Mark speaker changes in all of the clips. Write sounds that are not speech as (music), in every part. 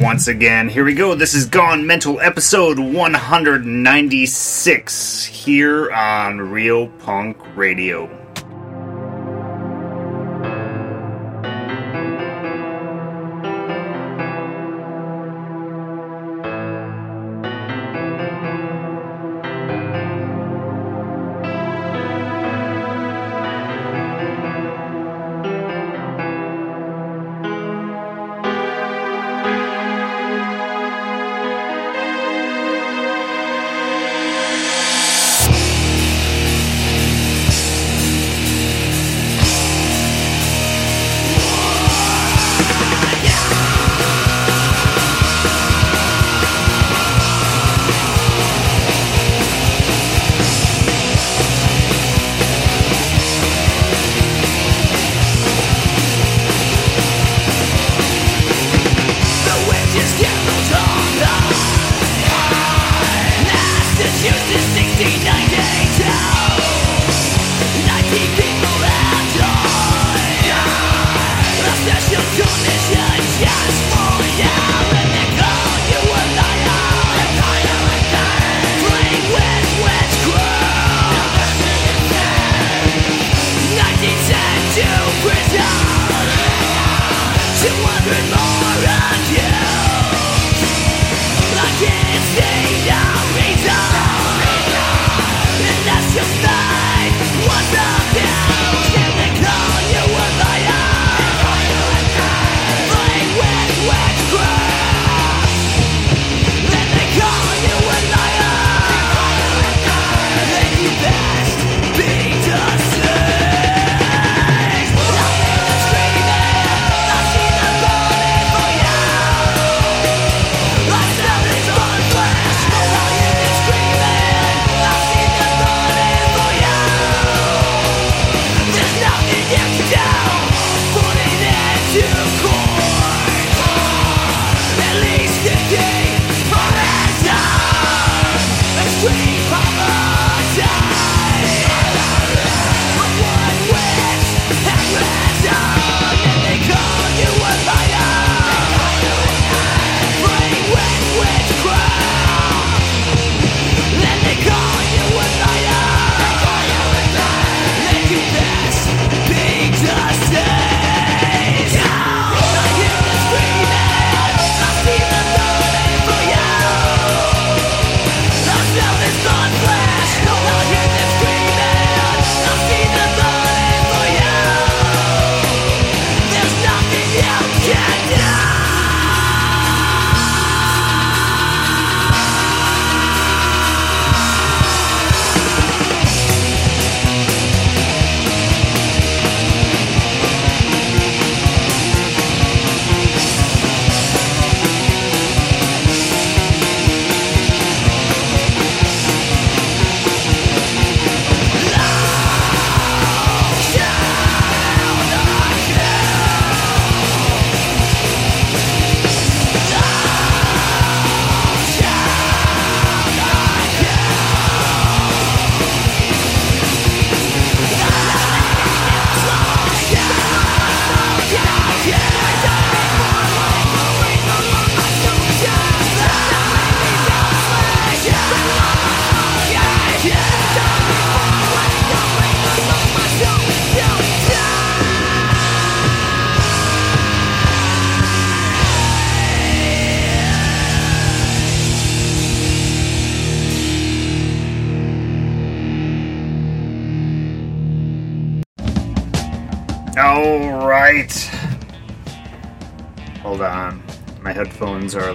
Speaker 1: once again. Here we go. This is Gone Mental episode 196 here on Real Punk Radio.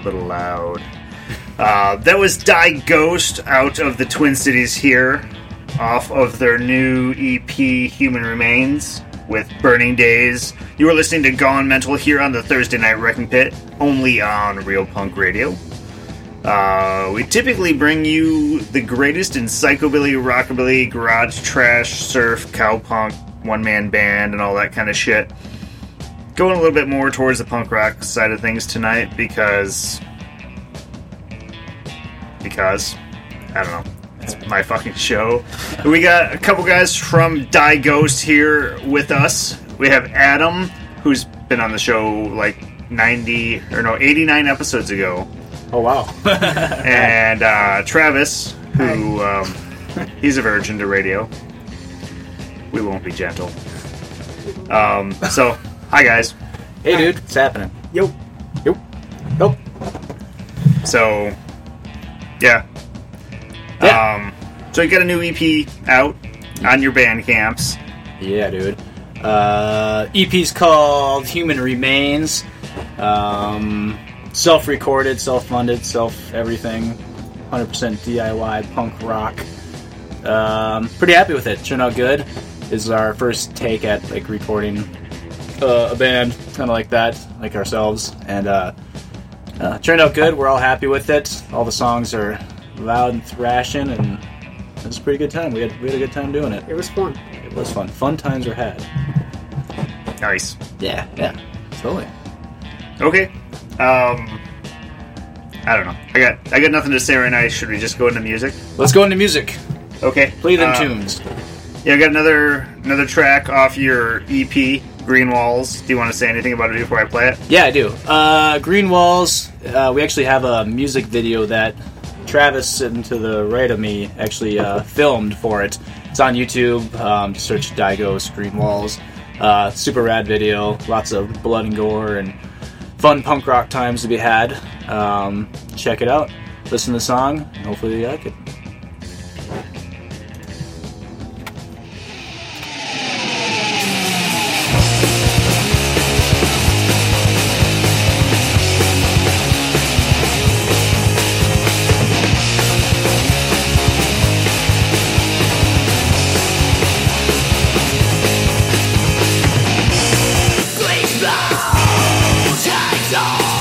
Speaker 1: Little loud. Uh, that was Die Ghost out of the Twin Cities here, off of their new EP Human Remains with Burning Days. You are listening to Gone Mental here on the Thursday Night Wrecking Pit, only on Real Punk Radio. Uh, we typically bring you the greatest in psychobilly, rockabilly, garage trash, surf, cowpunk, one man band, and all that kind of shit. Going a little bit more towards the punk rock side of things tonight because. Because. I don't know. It's my fucking show. We got a couple guys from Die Ghost here with us. We have Adam, who's been on the show like
Speaker 2: ninety or no eighty nine episodes ago,
Speaker 3: Oh wow. (laughs)
Speaker 2: and uh, Travis, who um, he's a virgin to radio. We won't be gentle. Um, so, hi guys.
Speaker 3: hey dude, what's happening?
Speaker 4: Yo.
Speaker 3: Yo. Nope.
Speaker 2: So, yeah.
Speaker 3: Yeah.
Speaker 2: Um, so you got a new EP out on your band camps.
Speaker 3: Yeah, dude. Uh, EP's called Human Remains. Um, self-recorded, self-funded, self-everything. 100% DIY punk rock. Um, pretty happy with it. Turned out good. This is our first take at like recording uh, a band, kind of like that, like ourselves, and uh, uh, turned out good. We're all happy with it. All the songs are loud and thrashing, and it was a pretty good time. We had we had a good time doing it.
Speaker 4: It was fun.
Speaker 3: It was fun. Fun times are had.
Speaker 2: Nice.
Speaker 3: Yeah, yeah, totally.
Speaker 2: Okay. Um, I don't know. I got I got nothing to say right now. Should we just go into music?
Speaker 3: Let's go into music.
Speaker 2: Okay.
Speaker 3: Play them
Speaker 2: Uh,
Speaker 3: tunes.
Speaker 2: Yeah, I got another another track off your EP, Green Walls. Do you want to say anything about it before I play it?
Speaker 3: Yeah, I do. Uh, Green Walls. Uh, we actually have a music video that Travis, sitting to the right of me, actually uh, (laughs) filmed for it. It's on YouTube. Um, search Die Ghost Green Walls. Uh, super rad video. Lots of blood and gore and fun punk rock times to be had. Um, check it out. Listen to the song. and Hopefully you like it.
Speaker 5: Scream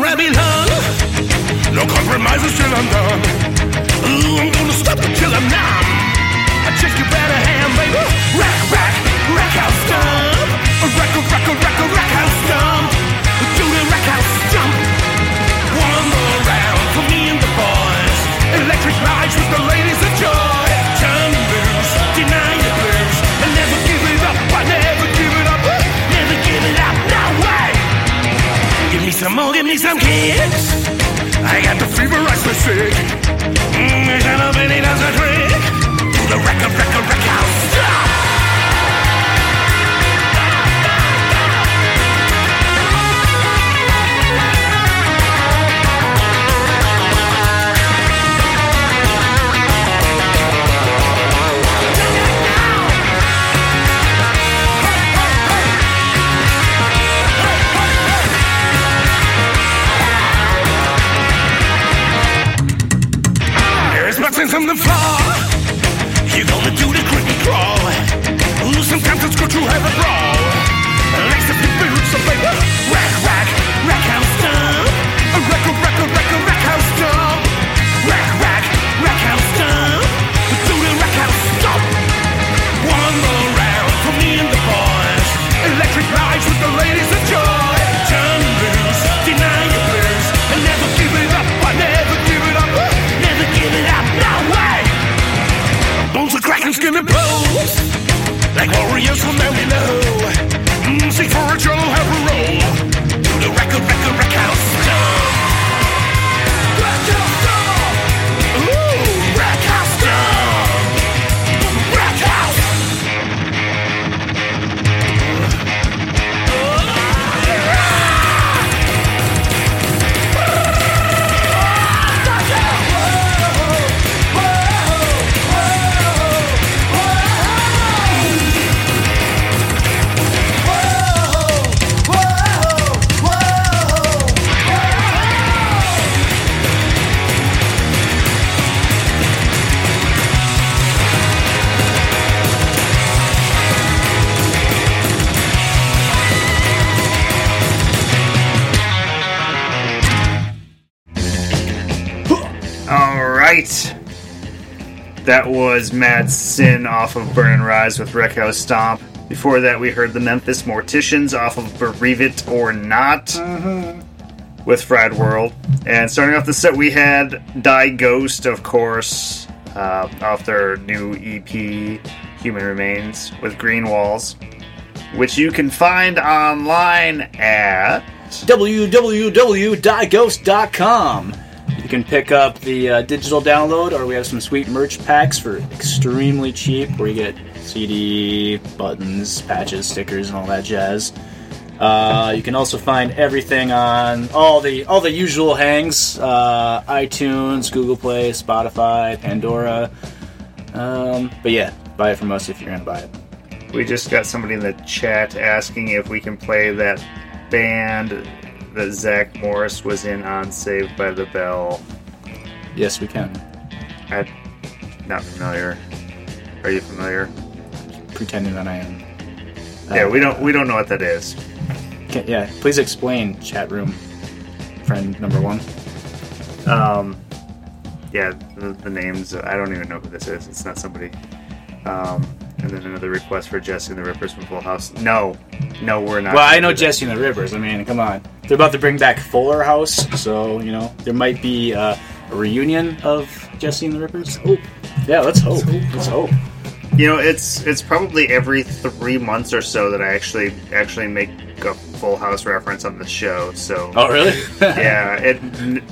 Speaker 4: That's the give me some kicks. I got the fever, I so sick. Mmm, is that a a trick? The record, record, record house. Stop.
Speaker 2: That was Mad Sin off of Burn and Rise with Wreck House Stomp. Before that, we heard the Memphis Morticians off of Bereave It or Not with Fried World. And starting off the set, we had Die Ghost, of course, uh, off their new EP, Human Remains, with Green Walls, which you can find online at.
Speaker 3: www.dieghost.com. You can pick up the uh, digital download, or we have some sweet merch packs for extremely cheap, where you get CD, buttons, patches, stickers, and all that jazz. Uh, you can also find everything on all the all the usual hangs: uh, iTunes, Google Play, Spotify, Pandora. Um, but yeah, buy it from us if you're gonna buy it.
Speaker 2: We just got somebody in the chat asking if we can play that band that Zach Morris was in on Saved by the Bell.
Speaker 3: Yes, we can.
Speaker 2: I'm not familiar. Are you familiar?
Speaker 3: Pretending that I am.
Speaker 2: yeah,
Speaker 3: Uh,
Speaker 2: we don't we don't know what that is.
Speaker 3: Can, yeah, please explain, chat room friend number one.
Speaker 2: Um, yeah, the, the names I don't even know who this is. It's not somebody. Um, and then another request for Jesse and the Rippers from Full House. No, no, we're not.
Speaker 3: Well, I know. Jesse and the Rippers. I mean, come on. They're about to bring back Fuller House, so, you know, there might be uh, a reunion of Jesse and the Rippers. Oh, yeah, let's hope. Let's hope.
Speaker 2: You know, it's it's probably every three months or so that I actually actually make a Full House reference on the show. So
Speaker 3: Oh, really? (laughs)
Speaker 2: yeah, it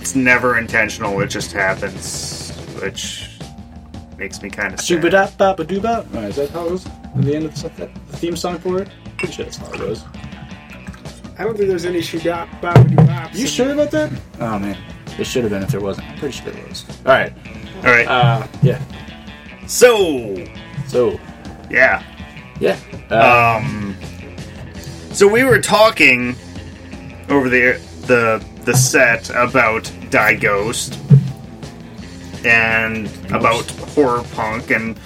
Speaker 2: it's never intentional. It just happens, which makes me kind of sad.
Speaker 3: Shooba ba ba doo ba. Is that how it goes? At the end of the, the theme song for it? Pretty sure that's how it goes.
Speaker 5: I don't think there's any shoot-up, bop,
Speaker 3: You sure about that? Oh, man. It should have been if there wasn't. I'm pretty sure there was. All right.
Speaker 2: All right,
Speaker 3: Uh, yeah.
Speaker 2: so
Speaker 3: So,
Speaker 2: yeah,
Speaker 3: yeah. Uh,
Speaker 2: um, so we were talking over the the the set about Die Ghost and about horror punk and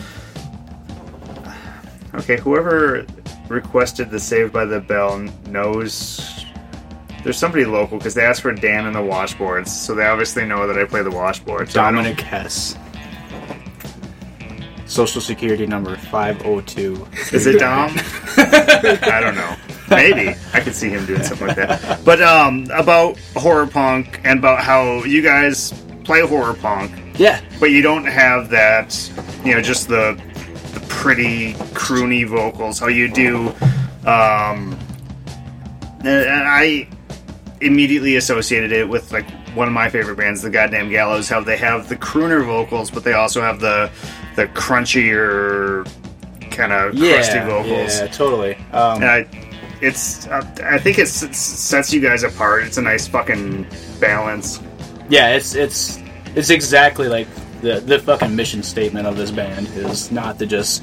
Speaker 2: okay, whoever requested the Saved by the Bell knows there's somebody local because they asked for Dan and the washboards, so they obviously know that I play the washboards. So I don't-
Speaker 3: Dominic Hess. Social security number 502.
Speaker 2: Is it Dom? (laughs) I don't know. Maybe I could see him doing something like that. But um, about horror punk and about how you guys play horror punk,
Speaker 3: Yeah.
Speaker 2: but you don't have that, you know, just the the pretty croony vocals. How you do, um, and I immediately associated it with like one of my favorite bands, the Goddamn Gallows. How they have the crooner vocals, but they also have the the crunchier kind of crusty vocals.
Speaker 3: yeah, totally. Um,
Speaker 2: And I, it's I think it sets you guys apart. It's a nice fucking balance.
Speaker 3: yeah, it's it's it's exactly like the the fucking mission statement of this band is not to just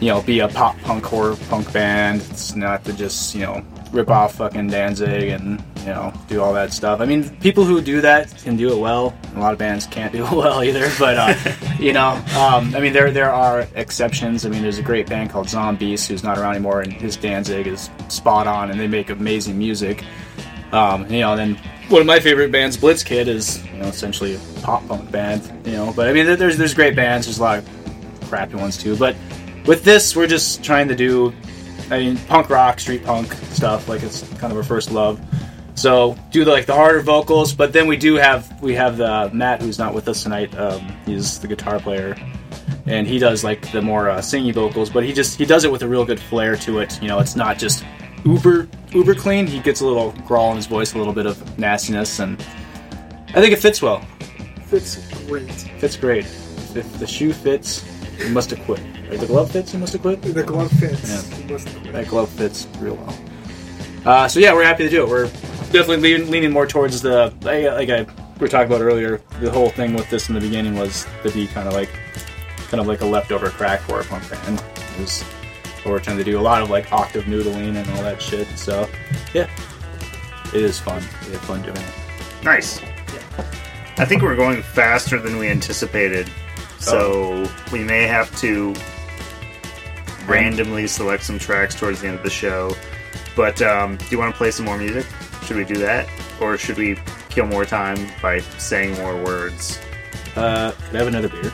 Speaker 3: you know be a pop punk horror punk band. It's not to just you know rip off fucking Danzig and you know do all that stuff. I mean, people who do that can do it well. A lot of bands can't do it (laughs) well either. But uh, (laughs) you know, um, I mean, there there are exceptions. I mean, there's a great band called Zombies who's not around anymore, and his Danzig is spot on, and they make amazing music. Um, you know, then one of my favorite bands, Blitzkid, is you know essentially a pop punk band. You know, but I mean, there's there's great bands. There's a lot of crappy ones too. But with this, we're just trying to do, I mean, punk rock, street punk stuff. Like it's kind of our first love. So do the, like the harder vocals, but then we do have we have the Matt who's not with us tonight. Um, he's the guitar player, and he does like the more uh, singy vocals. But he just he does it with a real good flair to it. You know, it's not just uber uber clean. He gets a little growl in his voice, a little bit of nastiness, and I think it fits well.
Speaker 5: Fits great.
Speaker 3: Fits great. If the shoe fits, you must have quit. Right? The glove fits, you must have quit.
Speaker 5: The glove fits.
Speaker 3: Yeah. That glove fits real well. Uh, so yeah, we're happy to do it. We're definitely leaning, leaning more towards the like, like I we were talking about earlier. The whole thing with this in the beginning was to be kind of like kind of like a Leftover Crack horror punk band. It was we're trying to do. A lot of like octave noodling and all that shit. So yeah, it is fun. We have fun doing it.
Speaker 2: Nice. I think we're going faster than we anticipated, so we may have to randomly select some tracks towards the end of the show. But um, do you want to play some more music? Should we do that, or should we kill more time by saying more words?
Speaker 3: Uh, could I have another beer?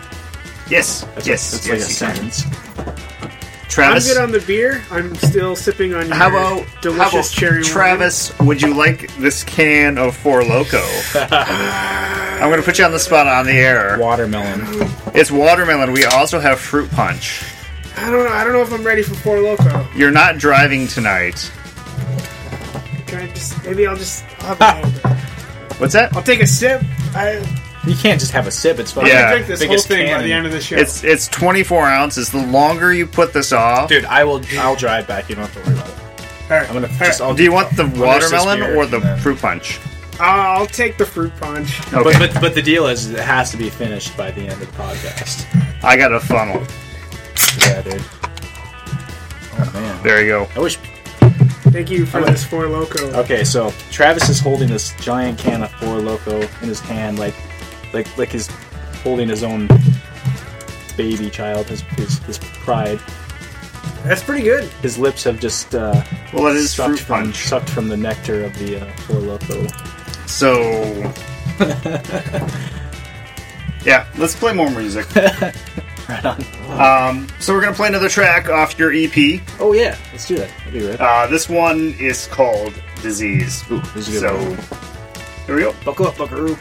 Speaker 2: Yes,
Speaker 3: That's
Speaker 2: yes,
Speaker 3: like, that's
Speaker 2: yes.
Speaker 3: like a
Speaker 2: you can.
Speaker 3: sentence.
Speaker 5: I'm good on the beer. I'm still sipping on your
Speaker 2: how about
Speaker 5: delicious
Speaker 2: how about
Speaker 5: cherry wine.
Speaker 2: Travis? Would you like this can of Four Loco? (laughs) I'm going to put you on the spot on the air.
Speaker 3: Watermelon.
Speaker 2: It's watermelon. We also have fruit punch.
Speaker 5: I don't know. I don't know if I'm ready for Four Loco.
Speaker 2: You're not driving tonight.
Speaker 5: Can I just maybe I'll just I'll, have a. (laughs)
Speaker 2: What's that?
Speaker 5: I'll take a sip. I,
Speaker 3: You can't just have a sip. It's
Speaker 5: I'm
Speaker 3: fucking
Speaker 2: Yeah.
Speaker 5: gonna drink this whole
Speaker 3: biggest
Speaker 5: thing by
Speaker 3: can
Speaker 5: the end of the show.
Speaker 2: It's it's 24 ounces. The longer you put this off,
Speaker 3: Dude, I will. I'll drive back. You don't have to worry about it.
Speaker 5: All right.
Speaker 3: I'm gonna
Speaker 5: All
Speaker 3: just. I'll
Speaker 2: do you want the (laughs)
Speaker 3: I'll this
Speaker 2: watermelon
Speaker 3: beer
Speaker 2: or the
Speaker 3: then-
Speaker 2: fruit punch?
Speaker 5: I'll I'll take the fruit punch.
Speaker 2: Okay,
Speaker 3: But, but but the deal is, it has to be finished by the end of the podcast.
Speaker 2: I got a funnel.
Speaker 3: Yeah, dude. Oh man.
Speaker 2: There you go.
Speaker 3: I wish.
Speaker 5: Thank you for
Speaker 3: Okay.
Speaker 5: this Four Loco.
Speaker 3: Okay, so Travis is holding this giant can of Four Loco in his hand, like, like, like he's holding his own baby child, his his, his pride.
Speaker 5: That's pretty good.
Speaker 3: His lips have just uh,
Speaker 2: Well, it is
Speaker 3: sucked
Speaker 2: fruit
Speaker 3: from
Speaker 2: punch.
Speaker 3: sucked from the nectar of the uh, Four Loco.
Speaker 2: So, (laughs) yeah, let's play more music. (laughs)
Speaker 3: Right on.
Speaker 2: Um, so we're gonna play another track off your EP.
Speaker 3: Oh yeah, let's do that. That'd be right.
Speaker 2: Uh, this one is called Disease.
Speaker 3: Ooh, this is a good
Speaker 2: So,
Speaker 3: one.
Speaker 2: here we go.
Speaker 3: Buckle up, Buckaroo.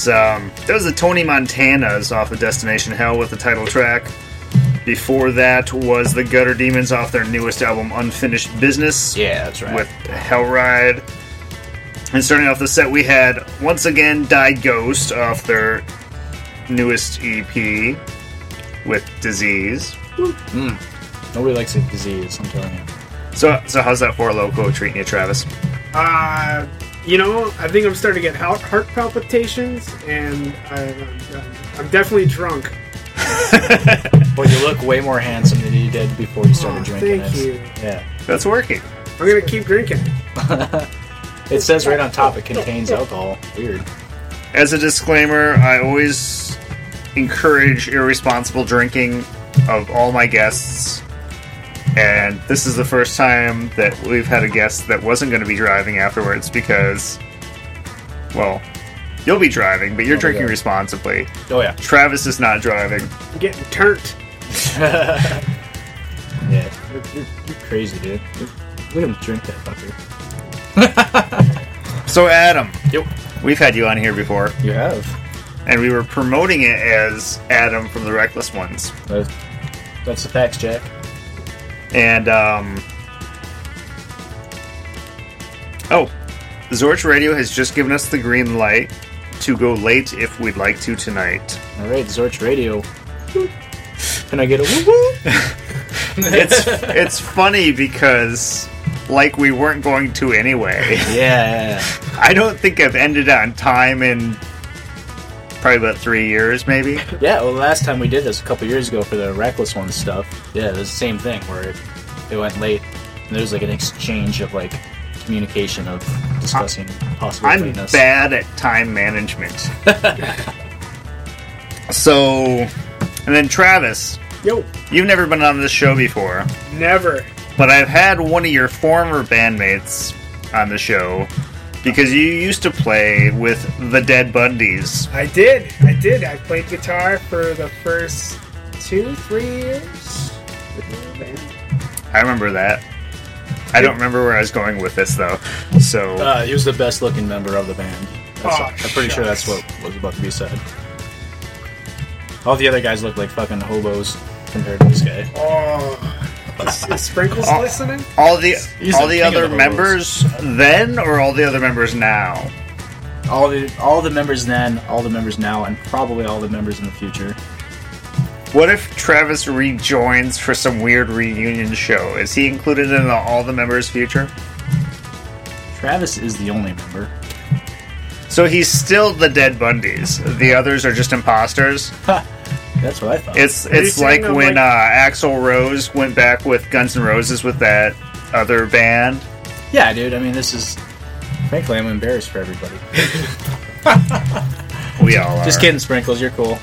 Speaker 2: Was um, that was the Tony Montana's off of Destination Hell with the title track. Before that was the Gutter Demons off their newest album Unfinished Business
Speaker 3: Yeah, that's right.
Speaker 2: with Hell Ride. And starting off the set, we had once again Die Ghost off their newest EP with Disease.
Speaker 3: Nobody likes a disease, I'm telling you.
Speaker 2: So, so how's that Four Loco treating you, Travis?
Speaker 5: Uh, you know, I think I'm starting to get heart, heart palpitations, and I, I'm, I'm definitely drunk. (laughs)
Speaker 3: Well, you look way more handsome than you did before you started
Speaker 5: Aw,
Speaker 3: drinking.
Speaker 5: thank
Speaker 3: It's-
Speaker 5: you.
Speaker 3: Yeah.
Speaker 2: That's working.
Speaker 5: I'm gonna keep drinking. (laughs)
Speaker 3: It says right on top it contains alcohol. Weird.
Speaker 2: As a disclaimer, I always encourage irresponsible drinking of all my guests. And this is the first time that we've had a guest that wasn't going to be driving afterwards because, well, you'll be driving, but you're
Speaker 3: Oh,
Speaker 2: drinking
Speaker 3: yeah.
Speaker 2: responsibly.
Speaker 3: Oh, yeah.
Speaker 2: Travis is not driving.
Speaker 5: I'm getting turnt. (laughs)
Speaker 3: Yeah. You're, you're, you're crazy, dude. At him drink that fucker. (laughs)
Speaker 2: So, Adam,
Speaker 3: Yep.
Speaker 2: we've had you on here before,
Speaker 3: You have.
Speaker 2: and we were promoting it as Adam from the Reckless Ones.
Speaker 3: That's, that's the facts, Jack.
Speaker 2: And, um. Oh, Zorch Radio has just given us the green light to go late if we'd like to tonight.
Speaker 3: All right, Zorch Radio. Can I get a woo woo? (laughs)
Speaker 2: It's it's funny because like we weren't going to anyway.
Speaker 3: Yeah. (laughs)
Speaker 2: I don't think I've ended on time in probably about three years, maybe. (laughs)
Speaker 3: Yeah, well, the last time we did this a couple years ago for the Reckless One stuff, yeah, it was the same thing where it, it went late, and there was like an exchange of like communication of discussing possible
Speaker 2: I'm
Speaker 3: lateness.
Speaker 2: bad at time management. (laughs) so, and then Travis,
Speaker 5: Yo,
Speaker 2: you've never been on this show before.
Speaker 5: never.
Speaker 2: But I've had one of your former bandmates on the show because you used to play with the Dead Bundys.
Speaker 5: I did. I did. I played guitar for the first two, three years. the band.
Speaker 2: I remember that. I don't remember where I was going with this though. So
Speaker 3: Uh, he was the best looking member of the band. That's
Speaker 5: Oh,
Speaker 3: I'm pretty sure that's what was about to be said. All the other guys look like fucking hobos compared to this guy.
Speaker 5: Oh, is, (laughs) is Sprinkles
Speaker 2: Oh.
Speaker 5: listening?
Speaker 2: all the
Speaker 3: He's
Speaker 2: all
Speaker 3: the
Speaker 2: the
Speaker 3: king of
Speaker 2: other
Speaker 3: the
Speaker 2: members then or all the other members now?
Speaker 3: All the all the members then, all the members now, and probably all the members in the future.
Speaker 2: What if Travis rejoins for some weird reunion show? Is he included in the all the members future?
Speaker 3: Travis is the only member.
Speaker 2: So he's still the Dead Bundys. The others are just imposters. (laughs)
Speaker 3: That's what I thought.
Speaker 2: It's it's like when
Speaker 5: like-
Speaker 2: uh, Axl Rose went back with Guns N' Roses with that other band.
Speaker 3: yeah, dude. I mean, this is. Frankly, I'm embarrassed for everybody. (laughs)
Speaker 2: We all are.
Speaker 3: Just kidding, Sprinkles. You're cool,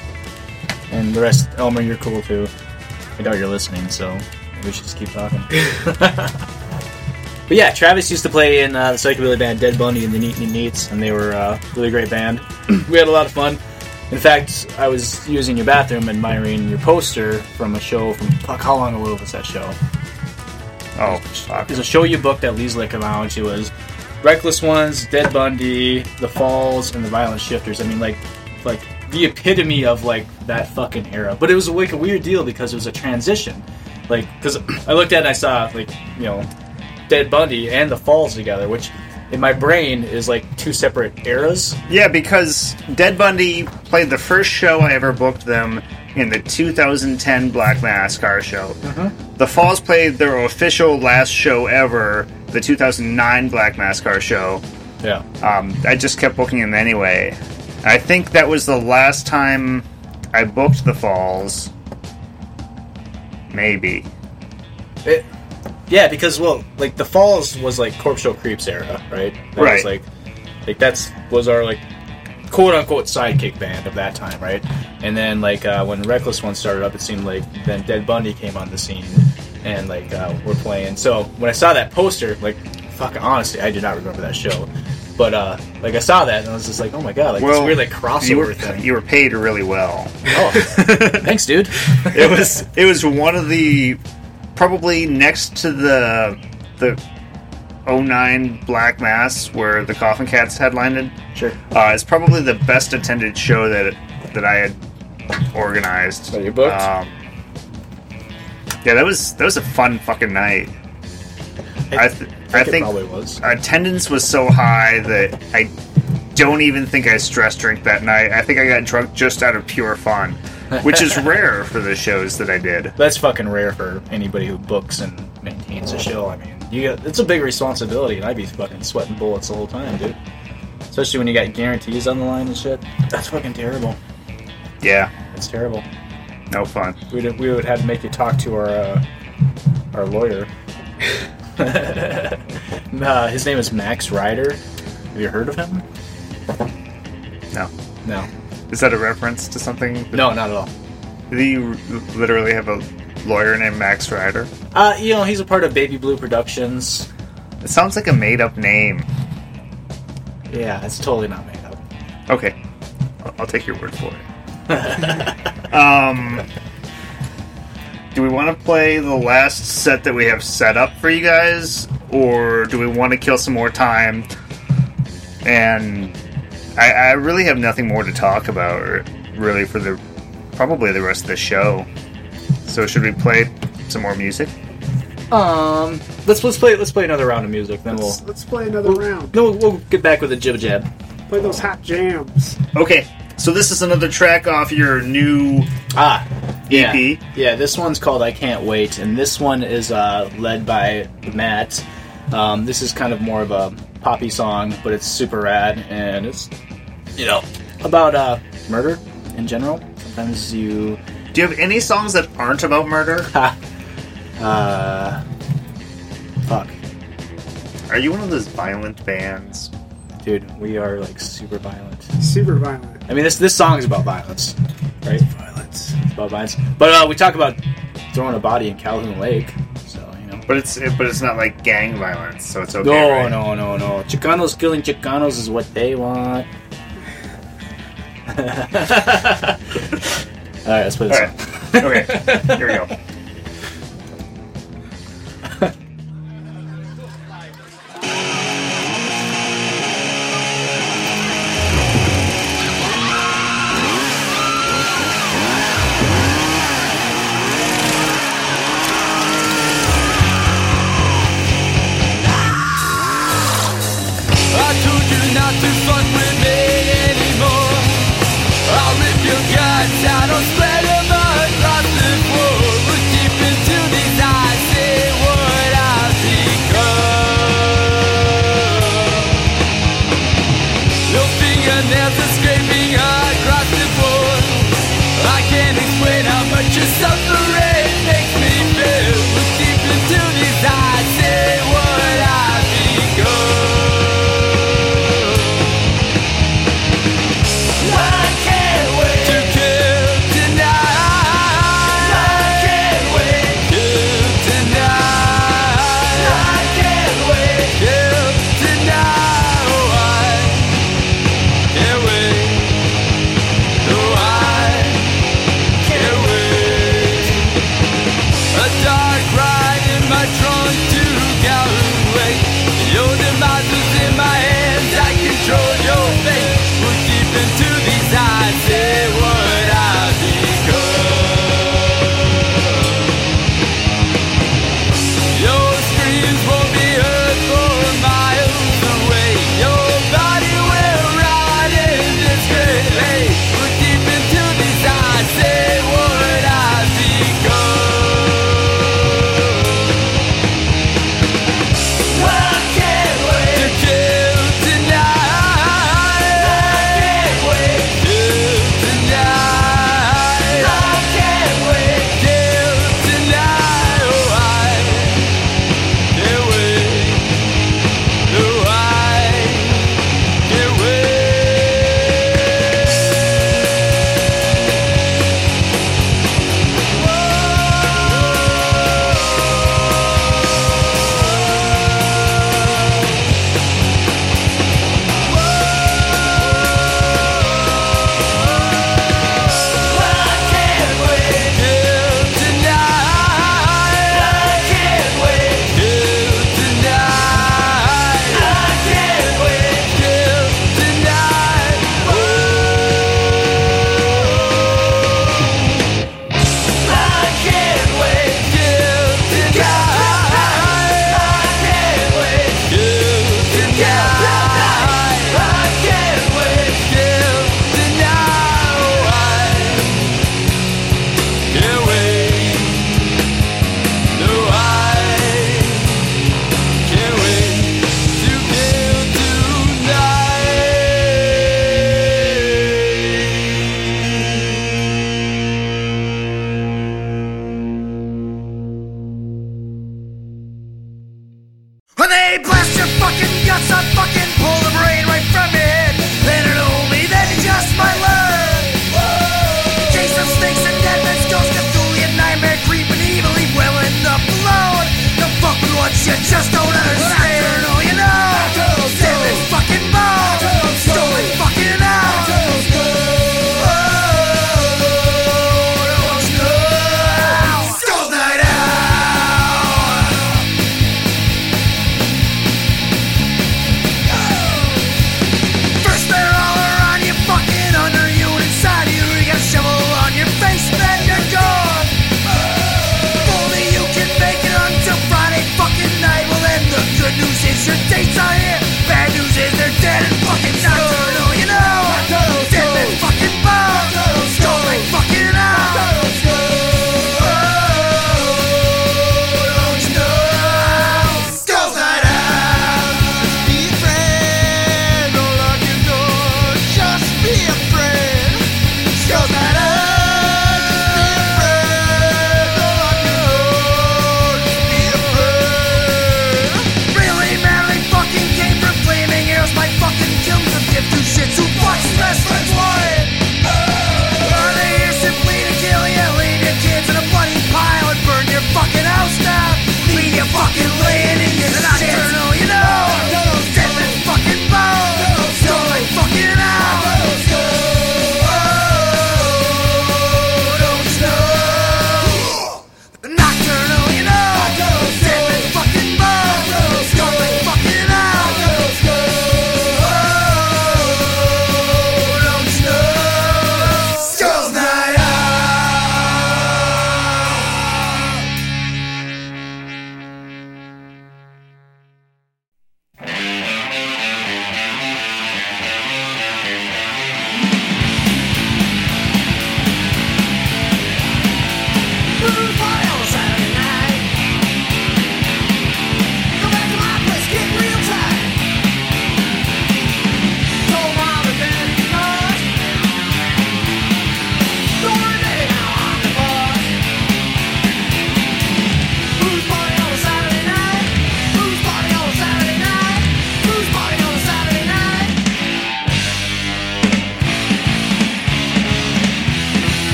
Speaker 3: and the rest, Elmer, you're cool too. I doubt you're listening, so we should just keep talking. (laughs) but yeah, Travis used to play in uh, the psychobilly band Dead Bundy and the Neat Neat Neats, and they were uh, a really great band. (clears throat) we had a lot of fun. In fact, I was using your bathroom admiring your poster from a show from fuck. How long ago was that show?
Speaker 2: Oh, fuck.
Speaker 3: There's a show you booked at Lee's Liquor Lounge. It was Reckless Ones, Dead Bundy, The Falls, and The Violent Shifters. I mean, like, like the epitome of like that fucking era. But it was like a weird deal because it was a transition. Like, because I looked at it and I saw like you know Dead Bundy and The Falls together, which in my brain is like two separate eras.
Speaker 2: Yeah, because Dead Bundy played the first show I ever booked them in the 2010 Black Mass car show. The Falls played their official last show ever, the 2009 Black Mass car show.
Speaker 3: Yeah.
Speaker 2: Um, I just kept booking them anyway. I think that was the last time I booked the Falls. Maybe.
Speaker 3: It, yeah, because well, like the Falls was like Corpse Show Creeps era, right? That
Speaker 2: Right.
Speaker 3: Was like, like that's was our like quote unquote sidekick band of that time, right? And then like uh, when Reckless One started up, it seemed like then Dead Bundy came on the scene, and like uh, we're playing. So when I saw that poster, like fucking honestly, I did not remember that show. But uh, like I saw that and I was just like, oh my god, like this weird like crossover
Speaker 2: you were
Speaker 3: thing.
Speaker 2: you were paid really well.
Speaker 3: oh, (laughs) thanks, dude.
Speaker 2: it was it was one of the probably next to the the 09 Black Mass, where the Coffin Cats headlined.
Speaker 3: Sure.
Speaker 2: Uh, it's probably the best attended show that that I had organized.
Speaker 3: That you booked?
Speaker 2: Um, yeah, that was that was a fun fucking night. I, th- I think
Speaker 3: probably was.
Speaker 2: attendance was so high that I don't even think I stress drink that night. I think I got drunk just out of pure fun, (laughs) which is rare for the shows that I did.
Speaker 3: That's fucking rare for anybody who books and maintains a show. I mean, you got it's a big responsibility, and I'd be fucking sweating bullets the whole time, dude. Especially when you got guarantees on the line and shit. That's fucking terrible.
Speaker 2: Yeah,
Speaker 3: It's terrible.
Speaker 2: no fun.
Speaker 3: We'd we would have to make you talk to our uh, our lawyer. (laughs) uh, his name is Max Ryder. Have you heard of him?
Speaker 2: No,
Speaker 3: No,
Speaker 2: is that a reference to something?
Speaker 3: no, not at all.
Speaker 2: Do you literally have a lawyer named Max Ryder?
Speaker 3: Uh, you know, he's a part of Baby Blue Productions.
Speaker 2: It sounds like a made-up name.
Speaker 3: Yeah, it's totally not made up.
Speaker 2: Okay, I'll, I'll take your word for it. (laughs) um, do we want to play the last set that we have set up for you guys, or do we want to kill some more time? And I, I really have nothing more to talk about, really, for the probably the rest of the show. So should we play some more music?
Speaker 3: Um, let's let's play let's play another round of music, then we'll
Speaker 5: Let's, let's play another round.
Speaker 3: no we'll, we'll get back with a jib jab.
Speaker 5: Play those hot jams.
Speaker 2: Okay, so this is another track off your new
Speaker 3: Ah, yeah,
Speaker 2: EP.
Speaker 3: yeah. This one's called "I Can't Wait," and this one is uh, led by Matt. Um, this is kind of more of a poppy song, but it's super rad, and it's you know about uh, murder in general. Sometimes you
Speaker 2: Do you have any songs that aren't about murder? (laughs)
Speaker 3: ha, uh, fuck,
Speaker 2: Are you one of those violent bands?
Speaker 3: dude. We are like super violent.
Speaker 5: Super violent.
Speaker 3: I mean, this this song is about violence, right?
Speaker 5: Violence.
Speaker 3: It's about violence, but uh, we talk about throwing a body in Calhoun Lake, so you know.
Speaker 2: But it's but it's not like gang violence, so it's okay.
Speaker 3: No,
Speaker 2: right?
Speaker 3: no, no, no. Chicanos killing Chicanos is what they want. (laughs) All right, let's play
Speaker 2: All
Speaker 3: this.
Speaker 2: right. okay. Here we go.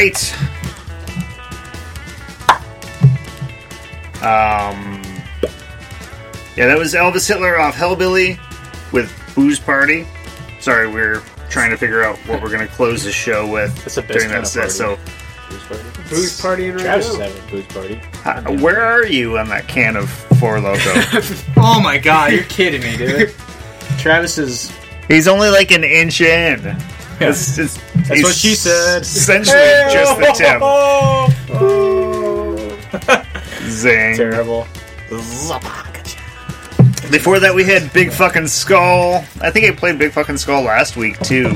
Speaker 2: Right. Um. Yeah, that was Elvis Hitler off Hellbilly with Booze Party. Sorry, we're trying to figure out what we're going to close the show with
Speaker 3: That's the best
Speaker 2: during
Speaker 3: kind
Speaker 2: that
Speaker 3: of
Speaker 2: set.
Speaker 3: party.
Speaker 2: So,
Speaker 3: Booze party.
Speaker 5: Booze partying right
Speaker 3: Travis is having a booze party.
Speaker 2: uh, where are you on that can of Four Loco? (laughs)
Speaker 3: Oh my god, you're kidding me, dude. (laughs) Travis is.
Speaker 2: He's only like an inch in. It's, it's,
Speaker 3: That's what she said.
Speaker 2: Essentially, just the tip. (laughs) Zing.
Speaker 3: Terrible.
Speaker 2: Before that, we had Big Fucking Skull. I think I played Big Fucking Skull last week too.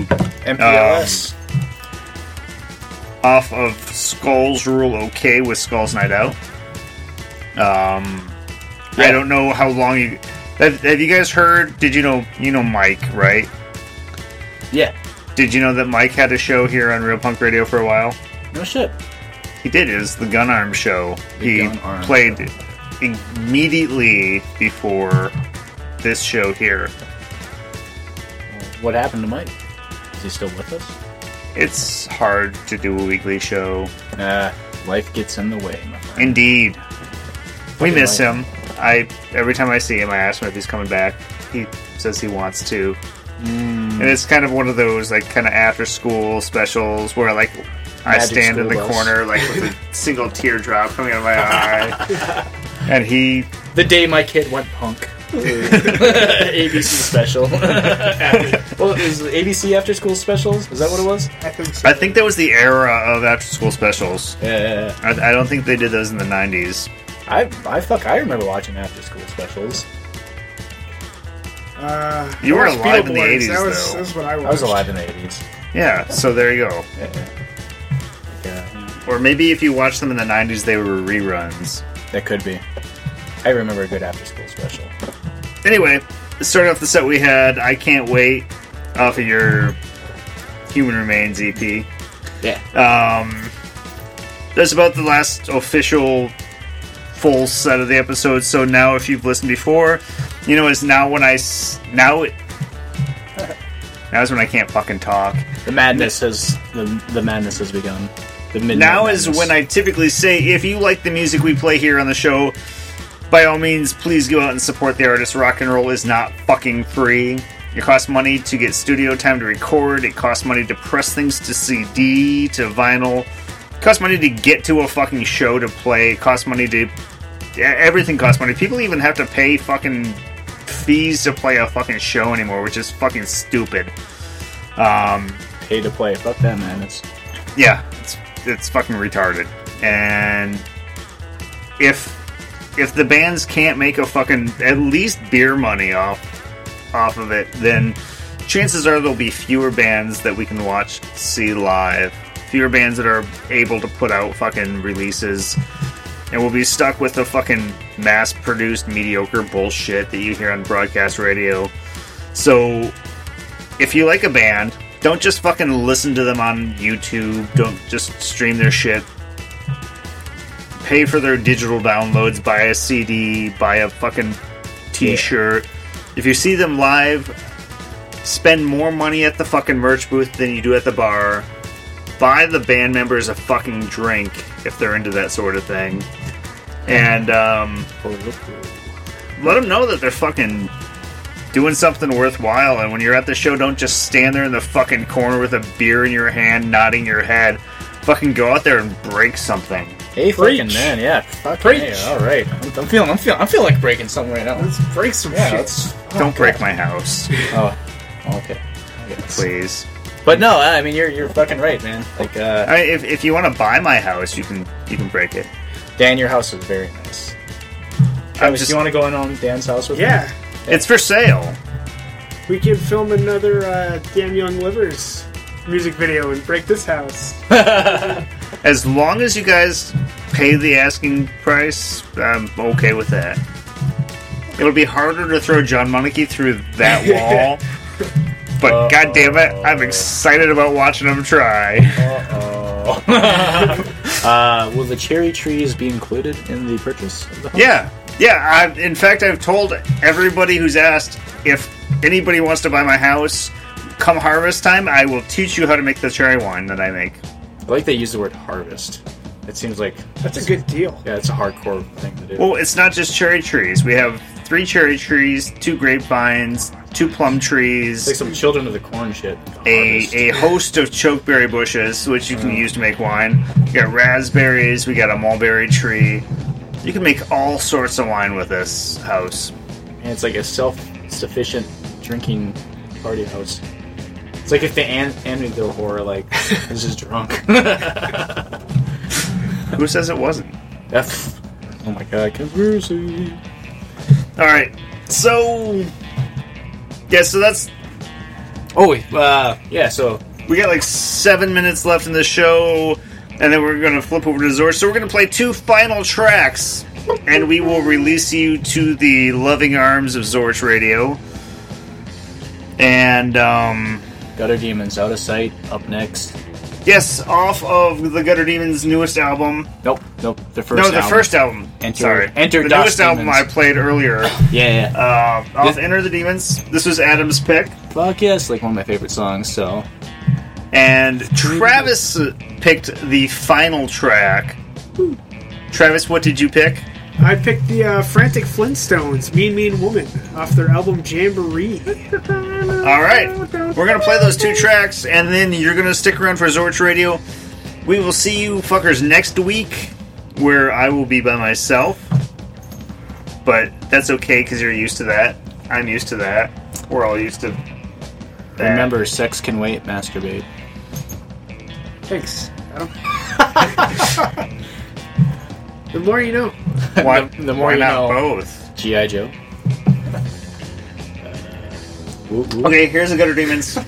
Speaker 3: MPLS.
Speaker 2: Off of Skull's Rule OK with Skull's Night Out. Um, I don't know how long you. Have, have you guys heard? Did you know? You know Mike, right?
Speaker 3: yeah.
Speaker 2: Did you know that Mike had a show here on Real Punk Radio for a while?
Speaker 3: No shit.
Speaker 2: He did. It was the Gun Arm Show.
Speaker 3: The
Speaker 2: he
Speaker 3: Gun Arm
Speaker 2: played immediately before this show here.
Speaker 3: What happened to Mike? Is he still with us?
Speaker 2: It's hard to do a weekly show.
Speaker 3: Uh, life gets in the way, my friend.
Speaker 2: Indeed. We
Speaker 3: Fucking
Speaker 2: miss
Speaker 3: right.
Speaker 2: him. I every time I see him, I ask him if he's coming back. He says he wants to,
Speaker 3: Mm.
Speaker 2: and it's kind of one of those like kind of after school specials where like I
Speaker 3: Magic
Speaker 2: stand in the
Speaker 3: Bus.
Speaker 2: corner like with a (laughs) single teardrop coming out of my eye, (laughs) and he
Speaker 3: The day my kid went punk. (laughs) ABC special. well, is the ABC after school specials? Is that what it was?
Speaker 5: I think so.
Speaker 2: I think that was the era of after school specials.
Speaker 3: Yeah.
Speaker 2: I, I don't think they did those in the '90s.
Speaker 3: I, I fuck, I remember watching after school specials.
Speaker 5: Uh,
Speaker 2: You were
Speaker 5: watched
Speaker 2: alive in the 80s,
Speaker 5: That was,
Speaker 2: though.
Speaker 5: that was what I watched.
Speaker 3: I was alive in the 80s.
Speaker 2: Yeah, so there you go.
Speaker 3: Yeah. Like, uh,
Speaker 2: Or maybe if you watched them in the '90s, they were reruns.
Speaker 3: that could be. I remember a good after school special.
Speaker 2: Anyway, starting off the set we had I Can't Wait off of your Human Remains EP.
Speaker 3: Yeah.
Speaker 2: Um, that's about the last official full set of the episode. So now, if you've listened before, you know, is now when I s- now it (laughs) now is when I can't fucking talk.
Speaker 3: The madness has the, the madness has begun. The midnight
Speaker 2: Now is
Speaker 3: madness.
Speaker 2: when I typically say, if you like the music we play here on the show, by all means, please go out and support the artist. Rock and roll is not fucking free. It costs money to get studio time to record. It costs money to press things to CD, to vinyl. It costs money to get to a fucking show to play. It costs money to. Everything costs money. People even have to pay fucking fees to play a fucking show anymore, which is fucking stupid. Um,
Speaker 3: pay to play. Fuck that man.
Speaker 2: It's yeah, it's it's fucking retarded. And if if the bands can't make a fucking at least beer money off off of it, then chances are there'll be fewer bands that we can watch see live. Fewer bands that are able to put out fucking releases. And we'll be stuck with the fucking mass produced mediocre bullshit that you hear on broadcast radio. So if you like a band, don't just fucking listen to them on YouTube. Don't just stream their shit. Pay for their digital downloads, buy a CD, buy a fucking t shirt. If you see them live, spend more money at the fucking merch booth than you do at the bar. Buy the band members a fucking drink if they're into that sort of thing. And, um, let them know that they're fucking doing something worthwhile. And when you're at the show, don't just stand there in the fucking corner with a beer in your hand, nodding your head. Fucking go out there and break something.
Speaker 3: Hey,
Speaker 5: Preach.
Speaker 3: fucking man, yeah. Fuck
Speaker 5: Preach.
Speaker 3: hey, all right. I'm, I'm feeling, I'm feeling, I'm feeling like breaking something right now.
Speaker 5: Let's break some
Speaker 3: Yeah,
Speaker 5: shit.
Speaker 3: let's.
Speaker 2: Don't break my house,
Speaker 3: Oh, okay.
Speaker 2: Please.
Speaker 3: But no, I mean you're you're fucking right, man. Like uh,
Speaker 2: I, if, if you want to buy my house, you can you can break it.
Speaker 3: Dan, your house is very nice.
Speaker 2: I'm
Speaker 3: Travis,
Speaker 2: just,
Speaker 3: you want to go in on Dan's house with me?
Speaker 5: Yeah,
Speaker 2: it's for sale.
Speaker 5: we could film another uh, Damn Young Livers music video and break this house. (laughs)
Speaker 2: As long as you guys pay the asking price, I'm okay with that. It'll be harder to throw John Monarchy through that (laughs) wall. But god damn it, I'm excited about watching them try.
Speaker 3: Uh-oh. (laughs) uh, will the cherry trees be included in the purchase of the home?
Speaker 2: Yeah, yeah. I, in fact, I've told everybody who's asked if anybody wants to buy my house, come harvest time, I will teach you how to make the cherry wine that I make.
Speaker 3: I like they use the word harvest. It seems like
Speaker 5: That's a good deal.
Speaker 3: yeah, it's a hardcore thing to do.
Speaker 2: Well, it's not just cherry trees. We have three cherry trees, two grapevines, two plum trees,
Speaker 3: like some children of the corn shit.
Speaker 2: a,
Speaker 3: Harvest.
Speaker 2: a host of chokeberry bushes, which you can mm. use to make wine. We got raspberries. We got a mulberry tree. You can make all sorts of wine with this house.
Speaker 3: and it's like a self-sufficient drinking party house. It's like if the an- Amityville horror like (laughs) was just drunk.
Speaker 2: Who says it wasn't?
Speaker 3: F. Oh my god, conspiracy.
Speaker 2: All right. So, yeah. So that's
Speaker 3: Oh, wait, uh, yeah. So
Speaker 2: we got like seven minutes left in the show, and then we're gonna flip over to Zorch. So we're gonna play two final tracks, and we will release you to the loving arms of Zorch Radio. And um,
Speaker 3: Gutter Demons out of sight. Up next.
Speaker 2: Yes, off of the Gutter Demons' newest album.
Speaker 3: Nope, nope. The first.
Speaker 2: no, the
Speaker 3: album.
Speaker 2: first album.
Speaker 3: Enter-
Speaker 2: Sorry,
Speaker 3: Enter
Speaker 2: the
Speaker 3: Dust
Speaker 2: newest album I played earlier. (laughs)
Speaker 3: Yeah, yeah.
Speaker 2: Uh, off
Speaker 3: This-
Speaker 2: Enter the Demons. This was Adam's pick.
Speaker 3: Fuck yes, like one of my favorite songs. So
Speaker 2: And Travis picked the final track. Travis, what did you pick?
Speaker 5: I picked the uh, Frantic Flintstones, Mean Mean Woman, off their album Jamboree. (laughs)
Speaker 2: All right, we're gonna play those two tracks, and then you're gonna stick around for Zorch Radio. We will see you fuckers next week, where I will be by myself. But that's okay because you're used to that. I'm used to that. We're all used to. That.
Speaker 3: remember, sex can wait. Masturbate.
Speaker 5: Thanks, Adam. (laughs) the more you know. (laughs)
Speaker 2: why,
Speaker 3: the- the more
Speaker 2: why
Speaker 3: you
Speaker 2: not
Speaker 3: know.
Speaker 2: both?
Speaker 3: GI Joe. Whoop, whoop.
Speaker 2: Okay, here's the Gutter Demons.